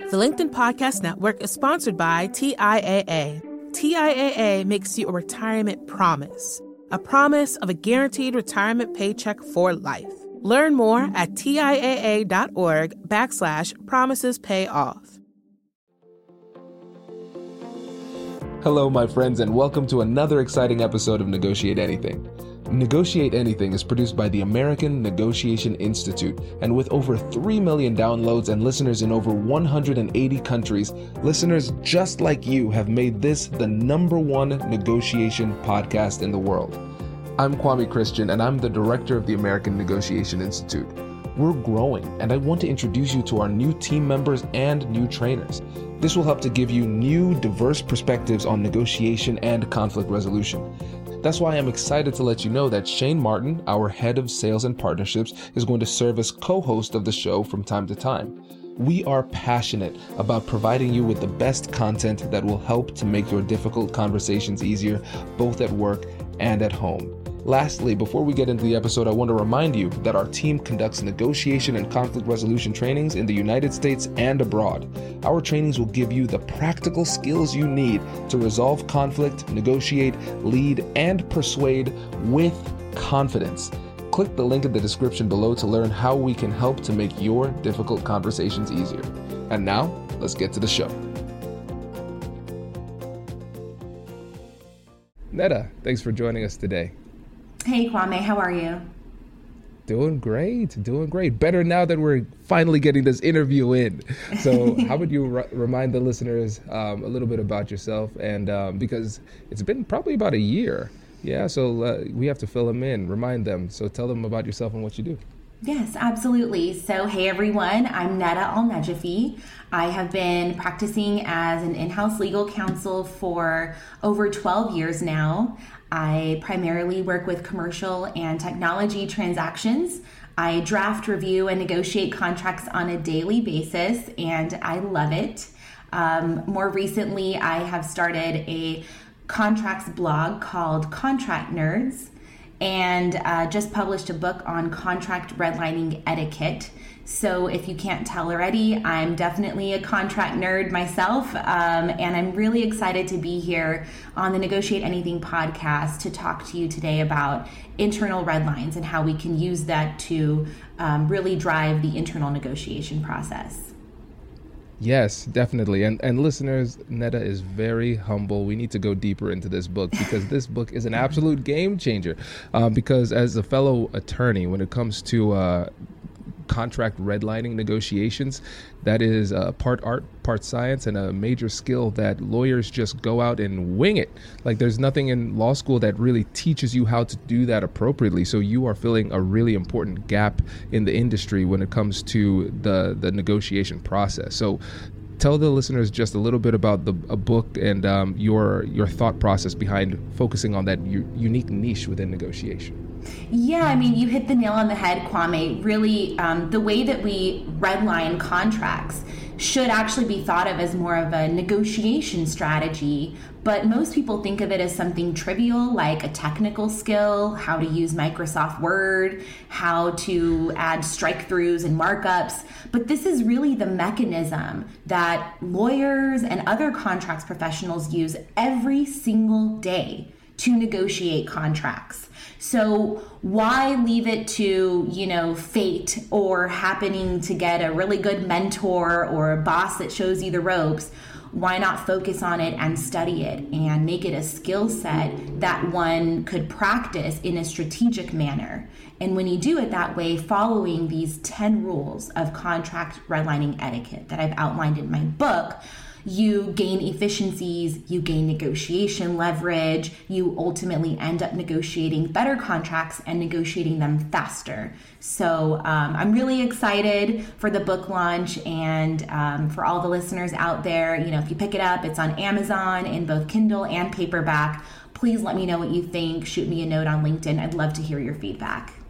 The LinkedIn Podcast Network is sponsored by TIAA. TIAA makes you a retirement promise, a promise of a guaranteed retirement paycheck for life. Learn more at TIAA.org backslash promises pay off. Hello, my friends, and welcome to another exciting episode of Negotiate Anything. Negotiate Anything is produced by the American Negotiation Institute, and with over 3 million downloads and listeners in over 180 countries, listeners just like you have made this the number one negotiation podcast in the world. I'm Kwame Christian, and I'm the director of the American Negotiation Institute. We're growing, and I want to introduce you to our new team members and new trainers. This will help to give you new, diverse perspectives on negotiation and conflict resolution. That's why I'm excited to let you know that Shane Martin, our head of sales and partnerships, is going to serve as co host of the show from time to time. We are passionate about providing you with the best content that will help to make your difficult conversations easier, both at work and at home. Lastly, before we get into the episode, I want to remind you that our team conducts negotiation and conflict resolution trainings in the United States and abroad. Our trainings will give you the practical skills you need to resolve conflict, negotiate, lead, and persuade with confidence. Click the link in the description below to learn how we can help to make your difficult conversations easier. And now, let's get to the show. Nada, thanks for joining us today. Hey, Kwame, how are you? Doing great, doing great. Better now that we're finally getting this interview in. So, how would you r- remind the listeners um, a little bit about yourself? And um, because it's been probably about a year, yeah. So uh, we have to fill them in, remind them. So tell them about yourself and what you do. Yes, absolutely. So, hey everyone, I'm Nada Alnajafi. I have been practicing as an in house legal counsel for over 12 years now. I primarily work with commercial and technology transactions. I draft, review, and negotiate contracts on a daily basis, and I love it. Um, more recently, I have started a contracts blog called Contract Nerds and uh, just published a book on contract redlining etiquette. So, if you can't tell already, I'm definitely a contract nerd myself, um, and I'm really excited to be here on the Negotiate Anything podcast to talk to you today about internal red lines and how we can use that to um, really drive the internal negotiation process. Yes, definitely. And and listeners, Nada is very humble. We need to go deeper into this book because this book is an absolute game changer. Um, because as a fellow attorney, when it comes to uh, contract redlining negotiations. That is uh, part art, part science, and a major skill that lawyers just go out and wing it. Like there's nothing in law school that really teaches you how to do that appropriately. So you are filling a really important gap in the industry when it comes to the the negotiation process. So tell the listeners just a little bit about the a book and um, your your thought process behind focusing on that u- unique niche within negotiation. Yeah, I mean, you hit the nail on the head, Kwame. Really, um, the way that we redline contracts should actually be thought of as more of a negotiation strategy, but most people think of it as something trivial like a technical skill, how to use Microsoft Word, how to add strike throughs and markups. But this is really the mechanism that lawyers and other contracts professionals use every single day to negotiate contracts. So why leave it to, you know, fate or happening to get a really good mentor or a boss that shows you the ropes? Why not focus on it and study it and make it a skill set that one could practice in a strategic manner? And when you do it that way, following these 10 rules of contract redlining etiquette that I've outlined in my book, you gain efficiencies, you gain negotiation leverage, you ultimately end up negotiating better contracts and negotiating them faster. So um, I'm really excited for the book launch and um, for all the listeners out there. You know, if you pick it up, it's on Amazon in both Kindle and paperback. Please let me know what you think. Shoot me a note on LinkedIn. I'd love to hear your feedback.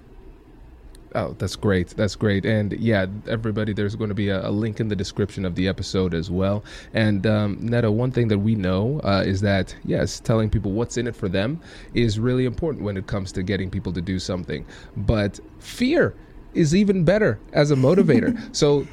Oh, that's great. That's great. And yeah, everybody, there's going to be a, a link in the description of the episode as well. And um, Nada, one thing that we know uh, is that, yes, telling people what's in it for them is really important when it comes to getting people to do something. But fear is even better as a motivator. so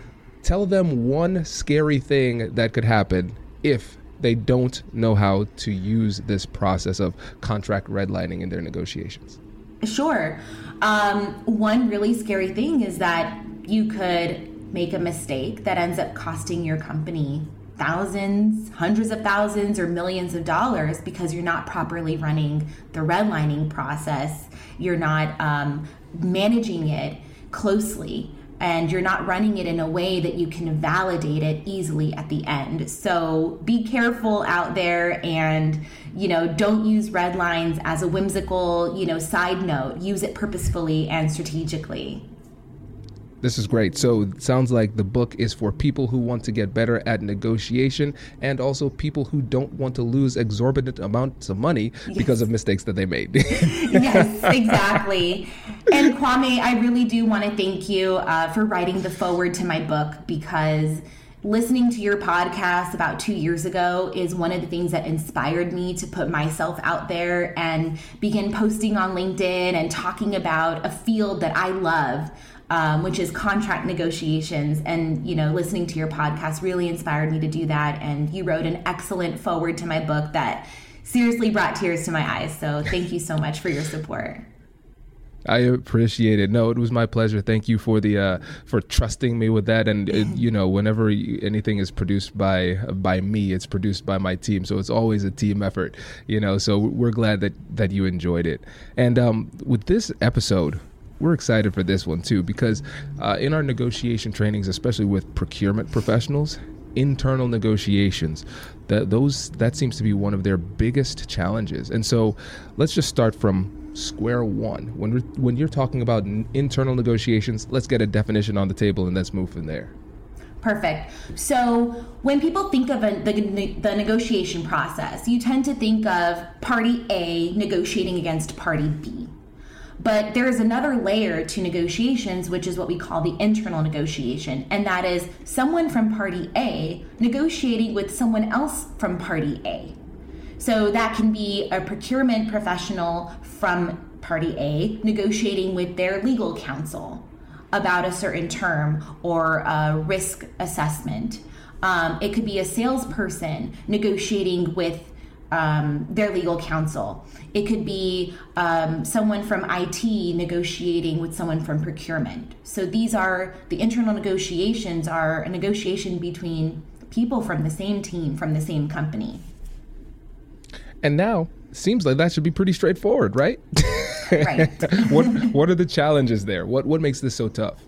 tell them one scary thing that could happen if they don't know how to use this process of contract redlining in their negotiations. Sure. Um, one really scary thing is that you could make a mistake that ends up costing your company thousands, hundreds of thousands, or millions of dollars because you're not properly running the redlining process. You're not um, managing it closely and you're not running it in a way that you can validate it easily at the end. So be careful out there and you know don't use red lines as a whimsical, you know, side note. Use it purposefully and strategically. This is great. So it sounds like the book is for people who want to get better at negotiation and also people who don't want to lose exorbitant amounts of money yes. because of mistakes that they made. yes, exactly. And Kwame, I really do want to thank you uh, for writing the foreword to my book because listening to your podcast about two years ago is one of the things that inspired me to put myself out there and begin posting on LinkedIn and talking about a field that I love um, which is contract negotiations. And, you know, listening to your podcast really inspired me to do that. And you wrote an excellent foreword to my book that seriously brought tears to my eyes. So thank you so much for your support. I appreciate it. No, it was my pleasure. Thank you for the uh, for trusting me with that. And it, you know, whenever anything is produced by by me, it's produced by my team. So it's always a team effort. You know, so we're glad that that you enjoyed it. And um, with this episode, we're excited for this one too because uh, in our negotiation trainings, especially with procurement professionals, internal negotiations that those that seems to be one of their biggest challenges and so let's just start from square one when we're, when you're talking about internal negotiations let's get a definition on the table and let's move from there Perfect. So when people think of a, the, the negotiation process, you tend to think of party A negotiating against party B. But there is another layer to negotiations, which is what we call the internal negotiation. And that is someone from party A negotiating with someone else from party A. So that can be a procurement professional from party A negotiating with their legal counsel about a certain term or a risk assessment. Um, it could be a salesperson negotiating with um, their legal counsel. It could be um, someone from IT negotiating with someone from procurement. So these are the internal negotiations are a negotiation between people from the same team from the same company. And now seems like that should be pretty straightforward, right? Right. what what are the challenges there? What what makes this so tough?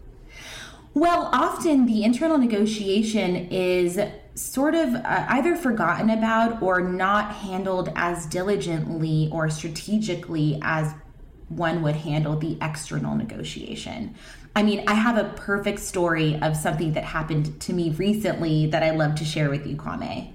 Well, often the internal negotiation is sort of uh, either forgotten about or not handled as diligently or strategically as one would handle the external negotiation. I mean, I have a perfect story of something that happened to me recently that I love to share with you, Kwame.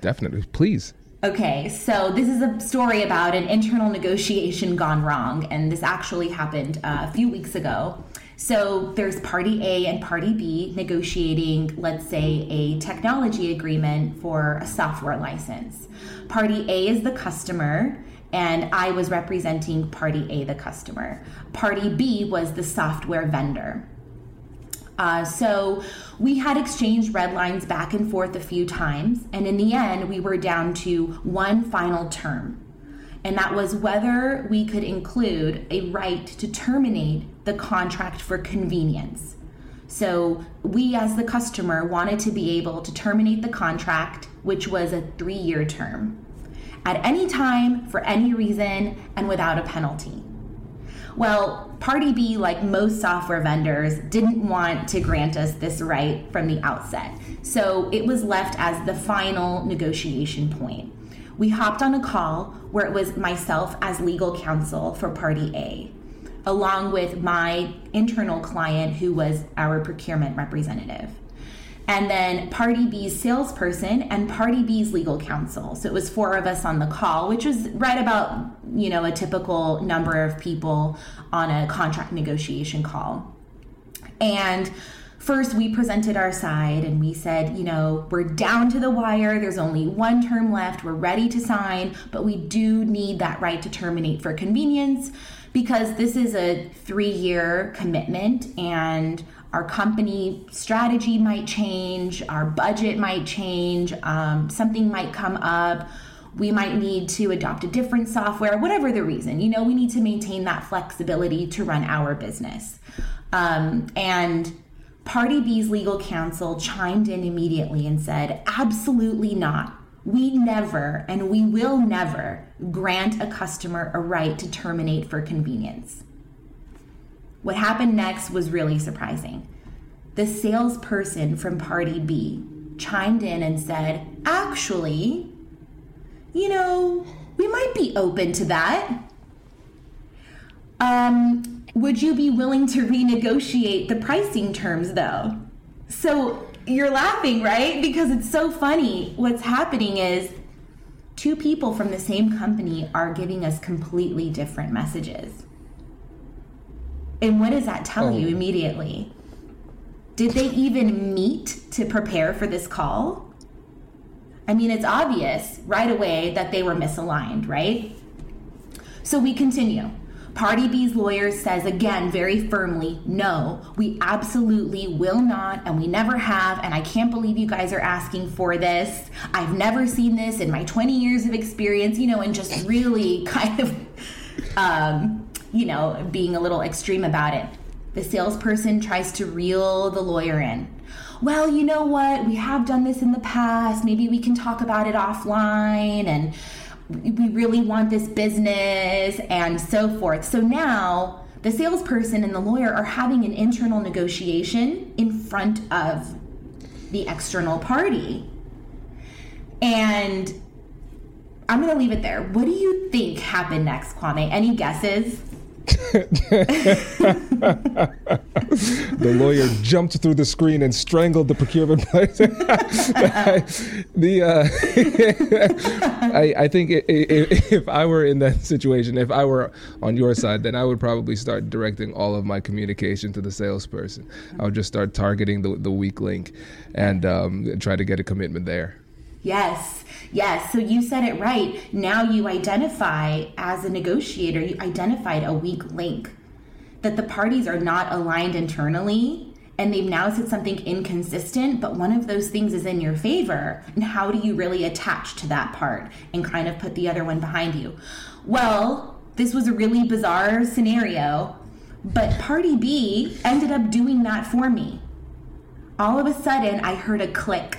Definitely, please. Okay, so this is a story about an internal negotiation gone wrong, and this actually happened uh, a few weeks ago. So there's party A and party B negotiating, let's say, a technology agreement for a software license. Party A is the customer, and I was representing party A, the customer. Party B was the software vendor. Uh, so we had exchanged red lines back and forth a few times, and in the end, we were down to one final term and that was whether we could include a right to terminate the contract for convenience. So, we as the customer wanted to be able to terminate the contract, which was a three year term, at any time, for any reason, and without a penalty. Well, Party B, like most software vendors, didn't want to grant us this right from the outset. So it was left as the final negotiation point we hopped on a call where it was myself as legal counsel for party A, along with my internal client who was our procurement representative. And then party B's salesperson and party B's legal counsel. So it was four of us on the call, which was right about, you know, a typical number of people on a contract negotiation call. And first we presented our side and we said, you know, we're down to the wire. There's only one term left. We're ready to sign, but we do need that right to terminate for convenience because this is a three year commitment and our company strategy might change, our budget might change, um, something might come up. We might need to adopt a different software, whatever the reason. You know, we need to maintain that flexibility to run our business. Um, and Party B's legal counsel chimed in immediately and said, absolutely not. We never and we will never grant a customer a right to terminate for convenience. What happened next was really surprising. The salesperson from Party B chimed in and said, Actually, you know, we might be open to that. Um, would you be willing to renegotiate the pricing terms though? So you're laughing, right? Because it's so funny. What's happening is two people from the same company are giving us completely different messages. And what does that tell oh. you immediately? Did they even meet to prepare for this call? I mean, it's obvious right away that they were misaligned, right? So we continue. Party B's lawyer says again very firmly, no, we absolutely will not, and we never have, and I can't believe you guys are asking for this. I've never seen this in my 20 years of experience, you know, and just really kind of, um, you know, being a little extreme about it. The salesperson tries to reel the lawyer in. Well, you know what? We have done this in the past. Maybe we can talk about it offline and we really want this business and so forth. So now the salesperson and the lawyer are having an internal negotiation in front of the external party. And I'm going to leave it there. What do you think happened next, Kwame? Any guesses? The lawyer jumped through the screen and strangled the procurement person. the uh, I, I, think if I were in that situation, if I were on your side, then I would probably start directing all of my communication to the salesperson. I would just start targeting the, the weak link and um, try to get a commitment there. Yes, yes. So you said it right. Now you identify as a negotiator, you identified a weak link that the parties are not aligned internally and they've now said something inconsistent, but one of those things is in your favor. And how do you really attach to that part and kind of put the other one behind you? Well, this was a really bizarre scenario, but party B ended up doing that for me. All of a sudden, I heard a click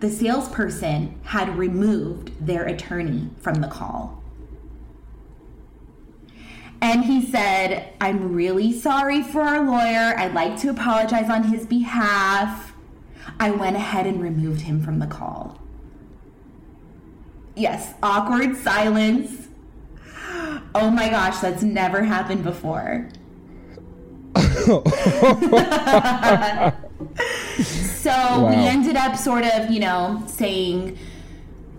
The salesperson had removed their attorney from the call. And he said, I'm really sorry for our lawyer. I'd like to apologize on his behalf. I went ahead and removed him from the call. Yes, awkward silence. Oh my gosh, that's never happened before. so wow. we ended up sort of, you know, saying,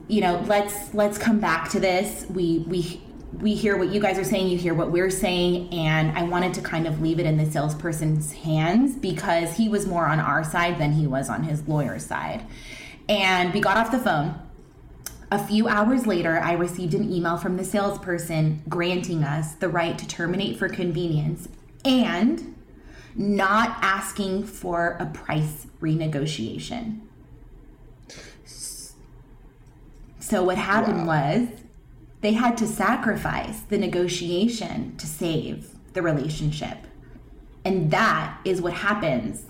you know, let's let's come back to this. We we we hear what you guys are saying, you hear what we're saying, and I wanted to kind of leave it in the salesperson's hands because he was more on our side than he was on his lawyer's side. And we got off the phone. A few hours later, I received an email from the salesperson granting us the right to terminate for convenience and not asking for a price renegotiation. So, what happened wow. was they had to sacrifice the negotiation to save the relationship. And that is what happens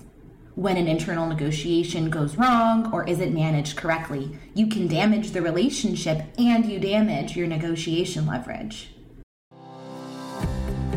when an internal negotiation goes wrong or isn't managed correctly. You can damage the relationship and you damage your negotiation leverage.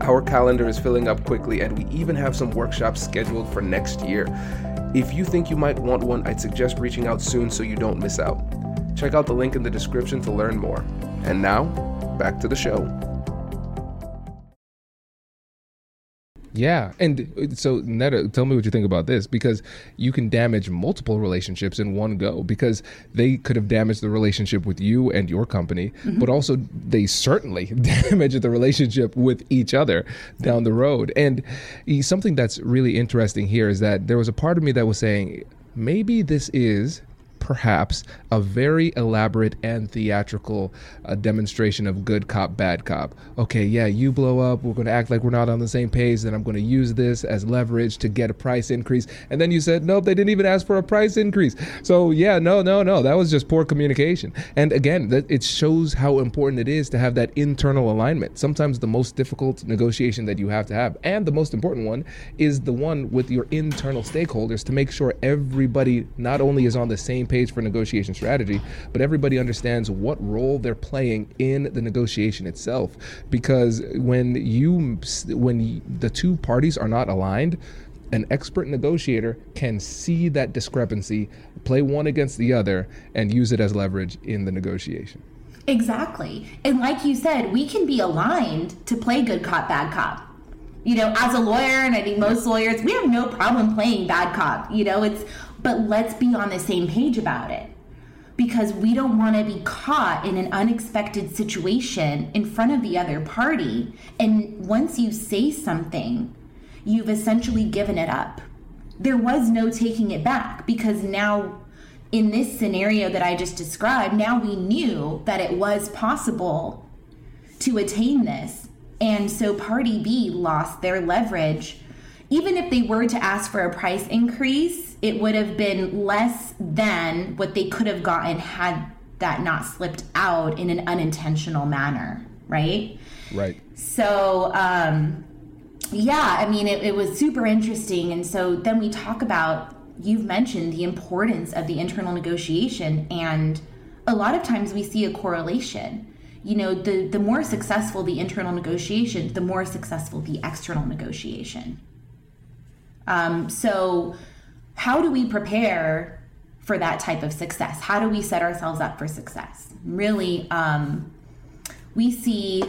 Our calendar is filling up quickly, and we even have some workshops scheduled for next year. If you think you might want one, I'd suggest reaching out soon so you don't miss out. Check out the link in the description to learn more. And now, back to the show. Yeah, and so Nada, tell me what you think about this because you can damage multiple relationships in one go because they could have damaged the relationship with you and your company, mm-hmm. but also they certainly damage the relationship with each other down the road. And something that's really interesting here is that there was a part of me that was saying maybe this is perhaps a very elaborate and theatrical uh, demonstration of good cop, bad cop. Okay, yeah, you blow up. We're going to act like we're not on the same page. Then I'm going to use this as leverage to get a price increase. And then you said, nope, they didn't even ask for a price increase. So, yeah, no, no, no. That was just poor communication. And again, that it shows how important it is to have that internal alignment. Sometimes the most difficult negotiation that you have to have, and the most important one, is the one with your internal stakeholders to make sure everybody not only is on the same page page for negotiation strategy, but everybody understands what role they're playing in the negotiation itself. Because when you when the two parties are not aligned, an expert negotiator can see that discrepancy, play one against the other, and use it as leverage in the negotiation. Exactly. And like you said, we can be aligned to play good cop, bad cop. You know, as a lawyer, and I think most lawyers, we have no problem playing bad cop. You know, it's but let's be on the same page about it because we don't want to be caught in an unexpected situation in front of the other party. And once you say something, you've essentially given it up. There was no taking it back because now, in this scenario that I just described, now we knew that it was possible to attain this. And so party B lost their leverage. Even if they were to ask for a price increase, it would have been less than what they could have gotten had that not slipped out in an unintentional manner, right? Right. So, um, yeah, I mean, it, it was super interesting. And so then we talk about, you've mentioned the importance of the internal negotiation. And a lot of times we see a correlation. You know, the, the more successful the internal negotiation, the more successful the external negotiation. Um, so, how do we prepare for that type of success? How do we set ourselves up for success? Really, um, we see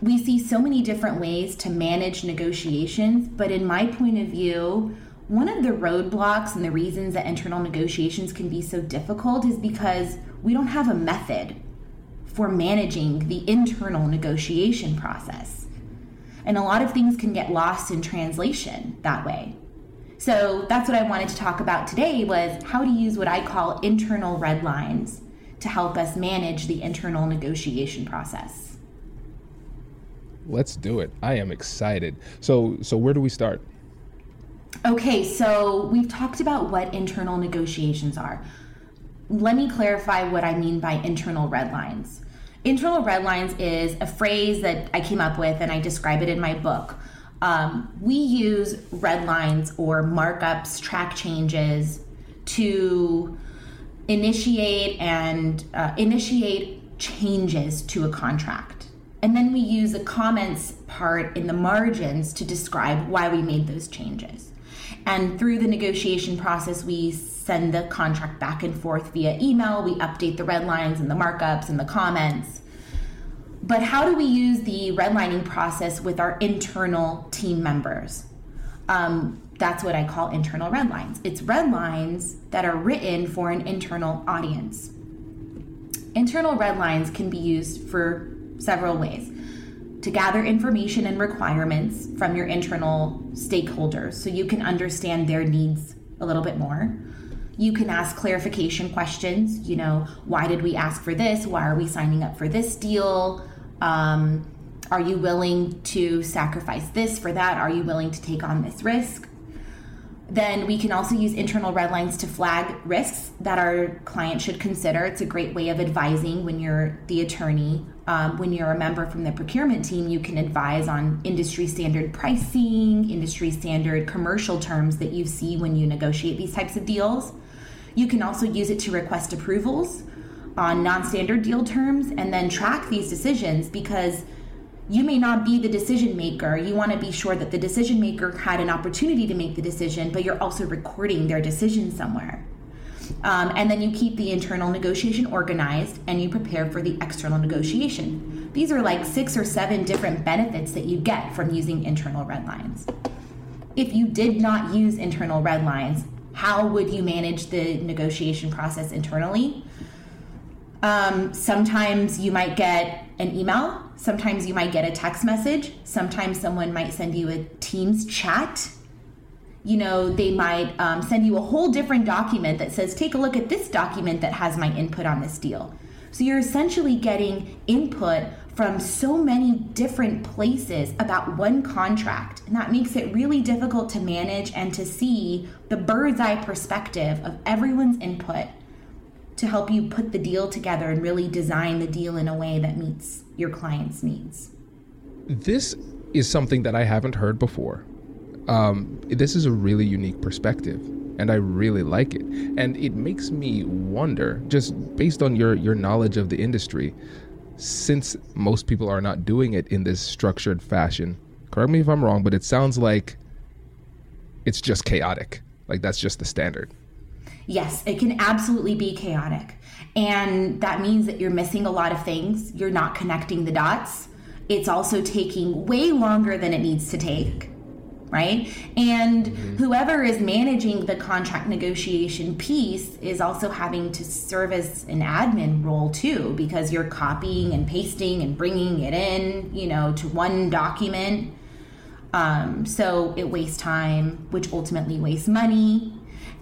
we see so many different ways to manage negotiations, but in my point of view, one of the roadblocks and the reasons that internal negotiations can be so difficult is because we don't have a method for managing the internal negotiation process. And a lot of things can get lost in translation that way. So that's what I wanted to talk about today was how to use what I call internal red lines to help us manage the internal negotiation process. Let's do it. I am excited. So so where do we start? Okay, so we've talked about what internal negotiations are. Let me clarify what I mean by internal red lines. Internal red lines is a phrase that I came up with and I describe it in my book um, we use red lines or markups, track changes to initiate and uh, initiate changes to a contract. And then we use a comments part in the margins to describe why we made those changes. And through the negotiation process, we send the contract back and forth via email. We update the red lines and the markups and the comments. But how do we use the redlining process with our internal team members? Um, that's what I call internal red lines. It's red lines that are written for an internal audience. Internal red lines can be used for several ways to gather information and requirements from your internal stakeholders so you can understand their needs a little bit more, You can ask clarification questions. You know, why did we ask for this? Why are we signing up for this deal? Um, are you willing to sacrifice this for that? Are you willing to take on this risk? Then we can also use internal red lines to flag risks that our client should consider. It's a great way of advising when you're the attorney. Um, when you're a member from the procurement team, you can advise on industry standard pricing, industry standard commercial terms that you see when you negotiate these types of deals. You can also use it to request approvals on non standard deal terms and then track these decisions because you may not be the decision maker. You want to be sure that the decision maker had an opportunity to make the decision, but you're also recording their decision somewhere. Um, and then you keep the internal negotiation organized and you prepare for the external negotiation. These are like six or seven different benefits that you get from using internal red lines. If you did not use internal red lines, how would you manage the negotiation process internally? Um, sometimes you might get an email, sometimes you might get a text message, sometimes someone might send you a Teams chat. You know, they might um, send you a whole different document that says, take a look at this document that has my input on this deal. So you're essentially getting input from so many different places about one contract. And that makes it really difficult to manage and to see the bird's eye perspective of everyone's input to help you put the deal together and really design the deal in a way that meets your client's needs. This is something that I haven't heard before. Um, this is a really unique perspective, and I really like it. And it makes me wonder, just based on your your knowledge of the industry, since most people are not doing it in this structured fashion. Correct me if I'm wrong, but it sounds like it's just chaotic. Like that's just the standard yes, it can absolutely be chaotic. And that means that you're missing a lot of things. You're not connecting the dots. It's also taking way longer than it needs to take, right? And mm-hmm. whoever is managing the contract negotiation piece is also having to serve as an admin role too, because you're copying and pasting and bringing it in, you know, to one document. Um, so it wastes time, which ultimately wastes money.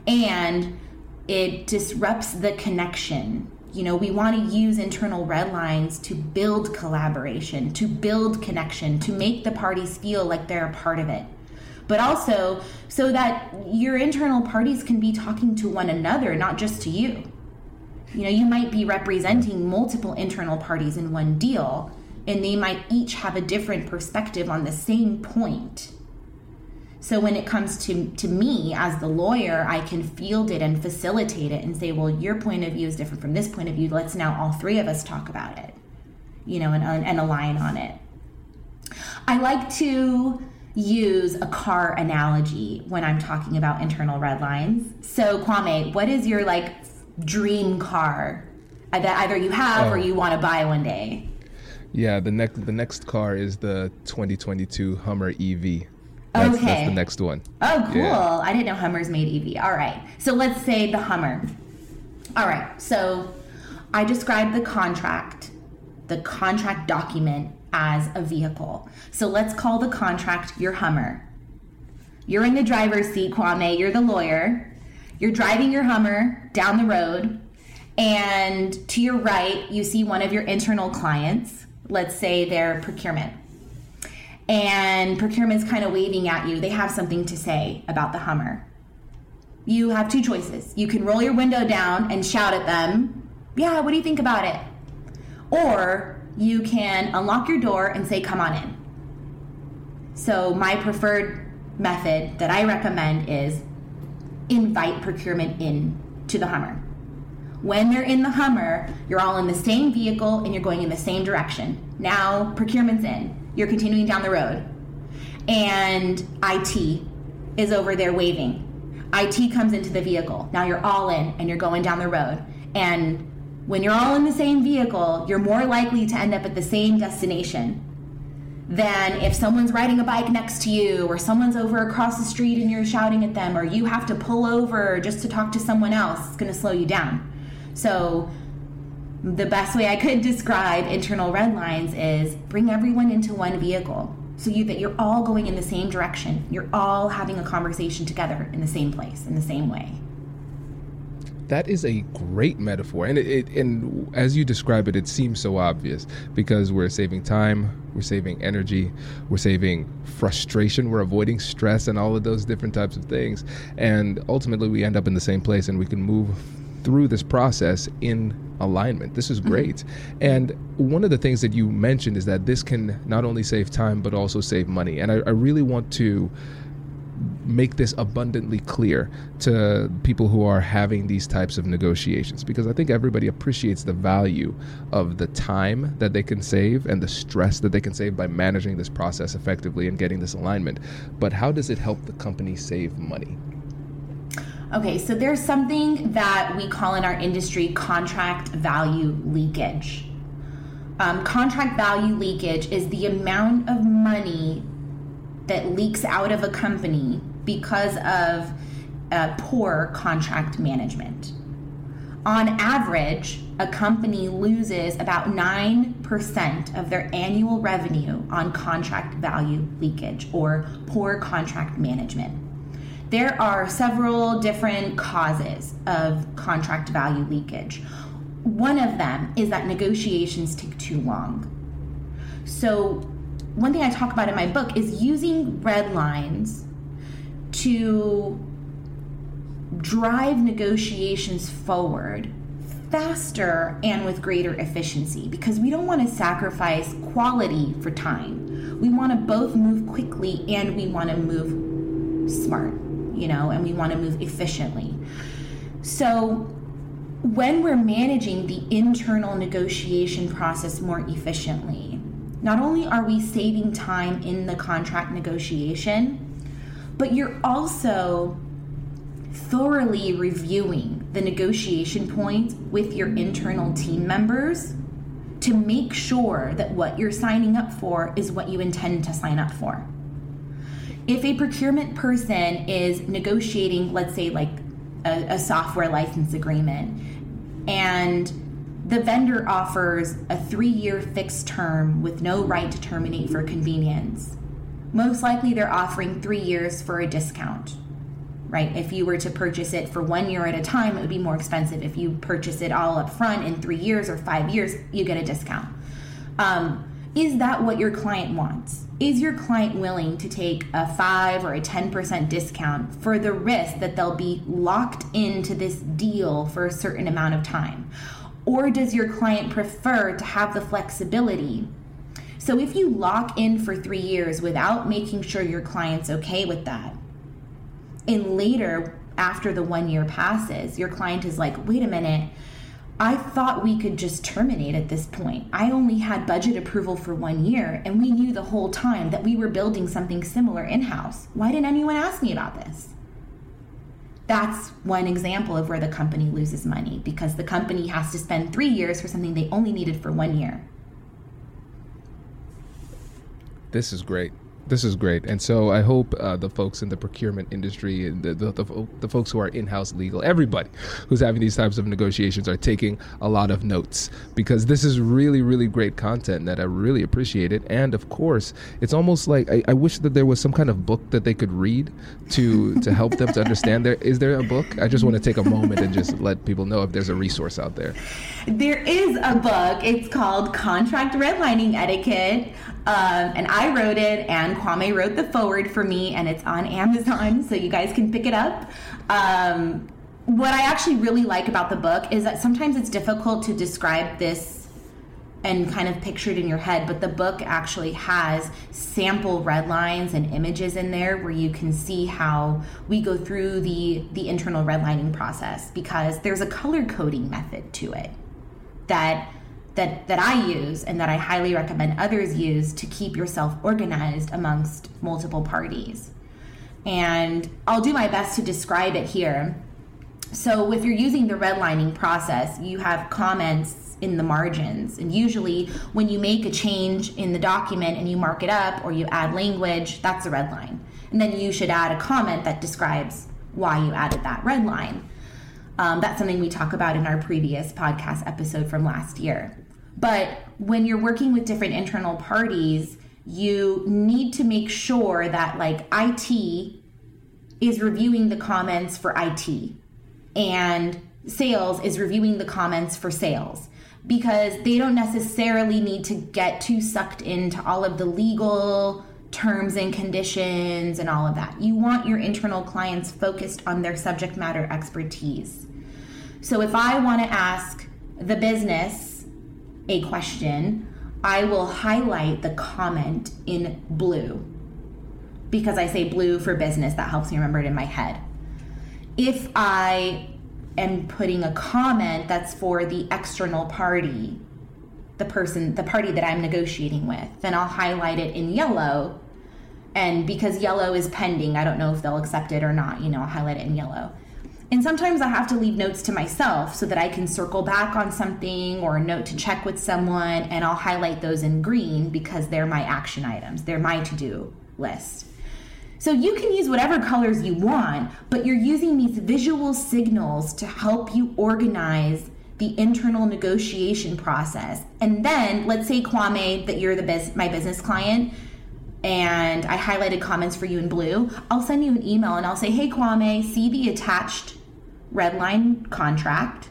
And it disrupts the connection. You know, we want to use internal red lines to build collaboration, to build connection, to make the parties feel like they're a part of it. But also so that your internal parties can be talking to one another, not just to you. You know, you might be representing multiple internal parties in one deal, and they might each have a different perspective on the same point so when it comes to to me as the lawyer, I can field it and facilitate it and say, well, your point of view is different from this point of view. Let's now all three of us talk about it, you know, and, and align on it. I like to use a car analogy when I'm talking about internal red lines. So Kwame, what is your like dream car that either you have oh. or you want to buy one day? Yeah, the next the next car is the 2022 Hummer EV. That's, okay. That's the next one. Oh, cool. Yeah. I didn't know Hummers made EV. All right. So let's say the Hummer. All right. So I described the contract, the contract document as a vehicle. So let's call the contract your Hummer. You're in the driver's seat, Kwame. You're the lawyer. You're driving your Hummer down the road, and to your right, you see one of your internal clients. Let's say they're procurement and procurement's kind of waving at you. They have something to say about the Hummer. You have two choices. You can roll your window down and shout at them, Yeah, what do you think about it? Or you can unlock your door and say, Come on in. So, my preferred method that I recommend is invite procurement in to the Hummer. When they're in the Hummer, you're all in the same vehicle and you're going in the same direction. Now, procurement's in you're continuing down the road, and IT is over there waving. IT comes into the vehicle. Now you're all in and you're going down the road. And when you're all in the same vehicle, you're more likely to end up at the same destination than if someone's riding a bike next to you or someone's over across the street and you're shouting at them or you have to pull over just to talk to someone else. It's going to slow you down. So the best way I could describe internal red lines is bring everyone into one vehicle so you that you're all going in the same direction. You're all having a conversation together in the same place, in the same way. That is a great metaphor, and it, it, and as you describe it, it seems so obvious because we're saving time, we're saving energy, we're saving frustration, we're avoiding stress, and all of those different types of things, and ultimately we end up in the same place, and we can move through this process in alignment. This is mm-hmm. great. Mm-hmm. And one of the things that you mentioned is that this can not only save time but also save money, and I, I really want to make this abundantly clear to people who are having these types of negotiations because I think everybody appreciates the value of the time that they can save and the stress that they can save by managing this process effectively and getting this alignment. But how does it help the company save money? Okay, so there's something that we call in our industry contract value leakage. Um, contract value leakage is the amount of money that leaks out of a company because of poor contract management. On average, a company loses about 9% of their annual revenue on contract value leakage or poor contract management. There are several different causes of contract value leakage. One of them is that negotiations take too long. So, one thing I talk about in my book is using red lines to drive negotiations forward faster and with greater efficiency because we don't want to sacrifice quality for time. We want to both move quickly and we want to move smart, you know, and we want to move efficiently. So, when we're managing the internal negotiation process more efficiently, not only are we saving time in the contract negotiation, but you're also thoroughly reviewing the negotiation points with your internal team members to make sure that what you're signing up for is what you intend to sign up for. If a procurement person is negotiating, let's say, like a, a software license agreement, and the vendor offers a three year fixed term with no right to terminate for convenience. Most likely, they're offering three years for a discount, right? If you were to purchase it for one year at a time, it would be more expensive. If you purchase it all up front in three years or five years, you get a discount. Um, is that what your client wants? Is your client willing to take a 5 or a 10% discount for the risk that they'll be locked into this deal for a certain amount of time? Or does your client prefer to have the flexibility? So if you lock in for three years without making sure your client's okay with that, and later, after the one year passes, your client is like, wait a minute, I thought we could just terminate at this point. I only had budget approval for one year, and we knew the whole time that we were building something similar in house. Why didn't anyone ask me about this? That's one example of where the company loses money because the company has to spend three years for something they only needed for one year. This is great. This is great, and so I hope uh, the folks in the procurement industry, the, the, the, the folks who are in-house legal, everybody who's having these types of negotiations are taking a lot of notes because this is really, really great content that I really appreciate it. And of course, it's almost like I, I wish that there was some kind of book that they could read to to help them to understand. There is there a book? I just want to take a moment and just let people know if there's a resource out there. There is a book. It's called Contract Redlining Etiquette. Um, and I wrote it, and Kwame wrote the foreword for me, and it's on Amazon, so you guys can pick it up. Um, what I actually really like about the book is that sometimes it's difficult to describe this and kind of picture it in your head, but the book actually has sample red lines and images in there where you can see how we go through the the internal redlining process because there's a color coding method to it that that that I use and that I highly recommend others use to keep yourself organized amongst multiple parties. And I'll do my best to describe it here. So if you're using the redlining process, you have comments in the margins. And usually when you make a change in the document and you mark it up or you add language, that's a red line. And then you should add a comment that describes why you added that red line. Um, that's something we talk about in our previous podcast episode from last year. But when you're working with different internal parties, you need to make sure that like IT is reviewing the comments for IT and sales is reviewing the comments for sales because they don't necessarily need to get too sucked into all of the legal terms and conditions and all of that. You want your internal clients focused on their subject matter expertise. So if I want to ask the business a question, I will highlight the comment in blue because I say blue for business. That helps me remember it in my head. If I am putting a comment that's for the external party, the person, the party that I'm negotiating with, then I'll highlight it in yellow. And because yellow is pending, I don't know if they'll accept it or not. You know, I'll highlight it in yellow. And sometimes I have to leave notes to myself so that I can circle back on something or a note to check with someone, and I'll highlight those in green because they're my action items, they're my to do list. So you can use whatever colors you want, but you're using these visual signals to help you organize the internal negotiation process. And then let's say Kwame that you're the biz- my business client and I highlighted comments for you in blue. I'll send you an email and I'll say, "Hey Kwame, see the attached red line contract.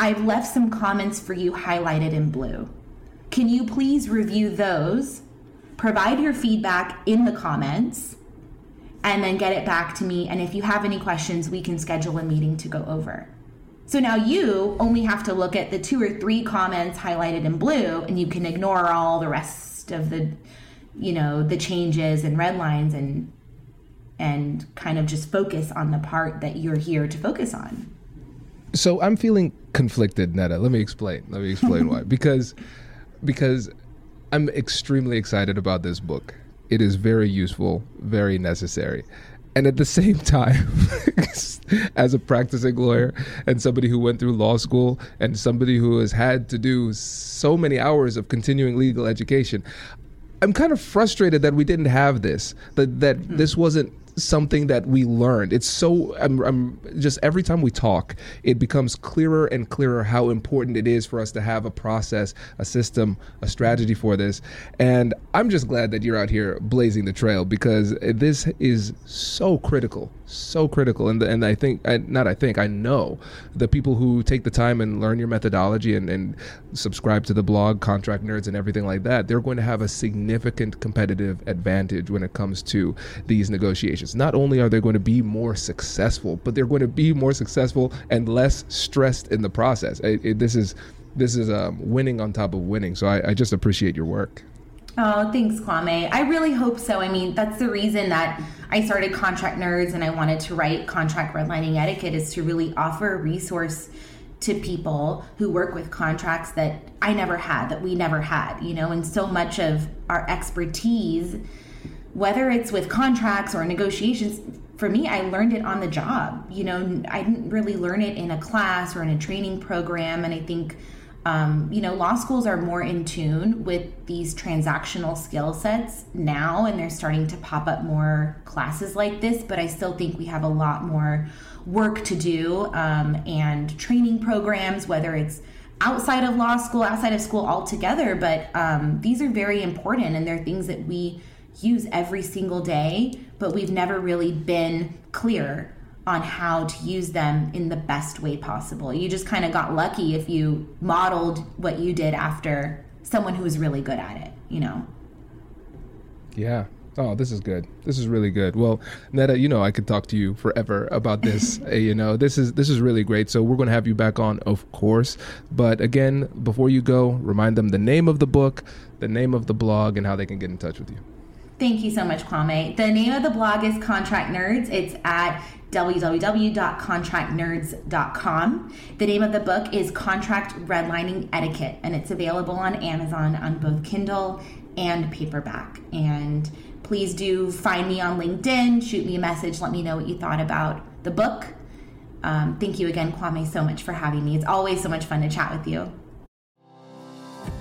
I've left some comments for you highlighted in blue. Can you please review those? Provide your feedback in the comments." and then get it back to me. And if you have any questions, we can schedule a meeting to go over. So now you only have to look at the two or three comments highlighted in blue and you can ignore all the rest of the you know the changes and red lines and and kind of just focus on the part that you're here to focus on. So I'm feeling conflicted, Nada. Let me explain. Let me explain why. Because because I'm extremely excited about this book it is very useful, very necessary. And at the same time, as a practicing lawyer and somebody who went through law school and somebody who has had to do so many hours of continuing legal education, I'm kind of frustrated that we didn't have this, that, that mm. this wasn't something that we learned. It's so I'm, I'm, just every time we talk, it becomes clearer and clearer how important it is for us to have a process, a system, a strategy for this. And I'm just glad that you're out here blazing the trail because this is so critical so critical and and I think I, not I think I know the people who take the time and learn your methodology and, and subscribe to the blog contract nerds and everything like that they're going to have a significant competitive advantage when it comes to these negotiations not only are they going to be more successful but they're going to be more successful and less stressed in the process. It, it, this is this is um, winning on top of winning. So I, I just appreciate your work. Oh, thanks, Kwame. I really hope so. I mean, that's the reason that I started Contract Nerds and I wanted to write Contract Redlining Etiquette is to really offer a resource to people who work with contracts that I never had, that we never had, you know, and so much of our expertise, whether it's with contracts or negotiations, for me, I learned it on the job. You know, I didn't really learn it in a class or in a training program. And I think um, you know, law schools are more in tune with these transactional skill sets now, and they're starting to pop up more classes like this. But I still think we have a lot more work to do um, and training programs, whether it's outside of law school, outside of school altogether. But um, these are very important, and they're things that we use every single day, but we've never really been clear on how to use them in the best way possible. You just kind of got lucky if you modeled what you did after someone who was really good at it, you know? Yeah. Oh, this is good. This is really good. Well, Nada, you know I could talk to you forever about this. uh, you know, this is this is really great. So we're going to have you back on, of course. But again, before you go, remind them the name of the book, the name of the blog, and how they can get in touch with you. Thank you so much, Kwame. The name of the blog is Contract Nerds. It's at www.contractnerds.com. The name of the book is Contract Redlining Etiquette, and it's available on Amazon on both Kindle and paperback. And please do find me on LinkedIn, shoot me a message, let me know what you thought about the book. Um, thank you again, Kwame, so much for having me. It's always so much fun to chat with you.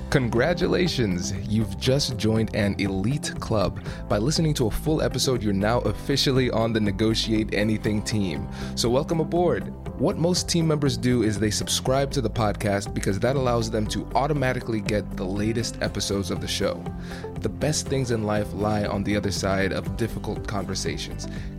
Congratulations! You've just joined an elite club. By listening to a full episode, you're now officially on the Negotiate Anything team. So, welcome aboard. What most team members do is they subscribe to the podcast because that allows them to automatically get the latest episodes of the show. The best things in life lie on the other side of difficult conversations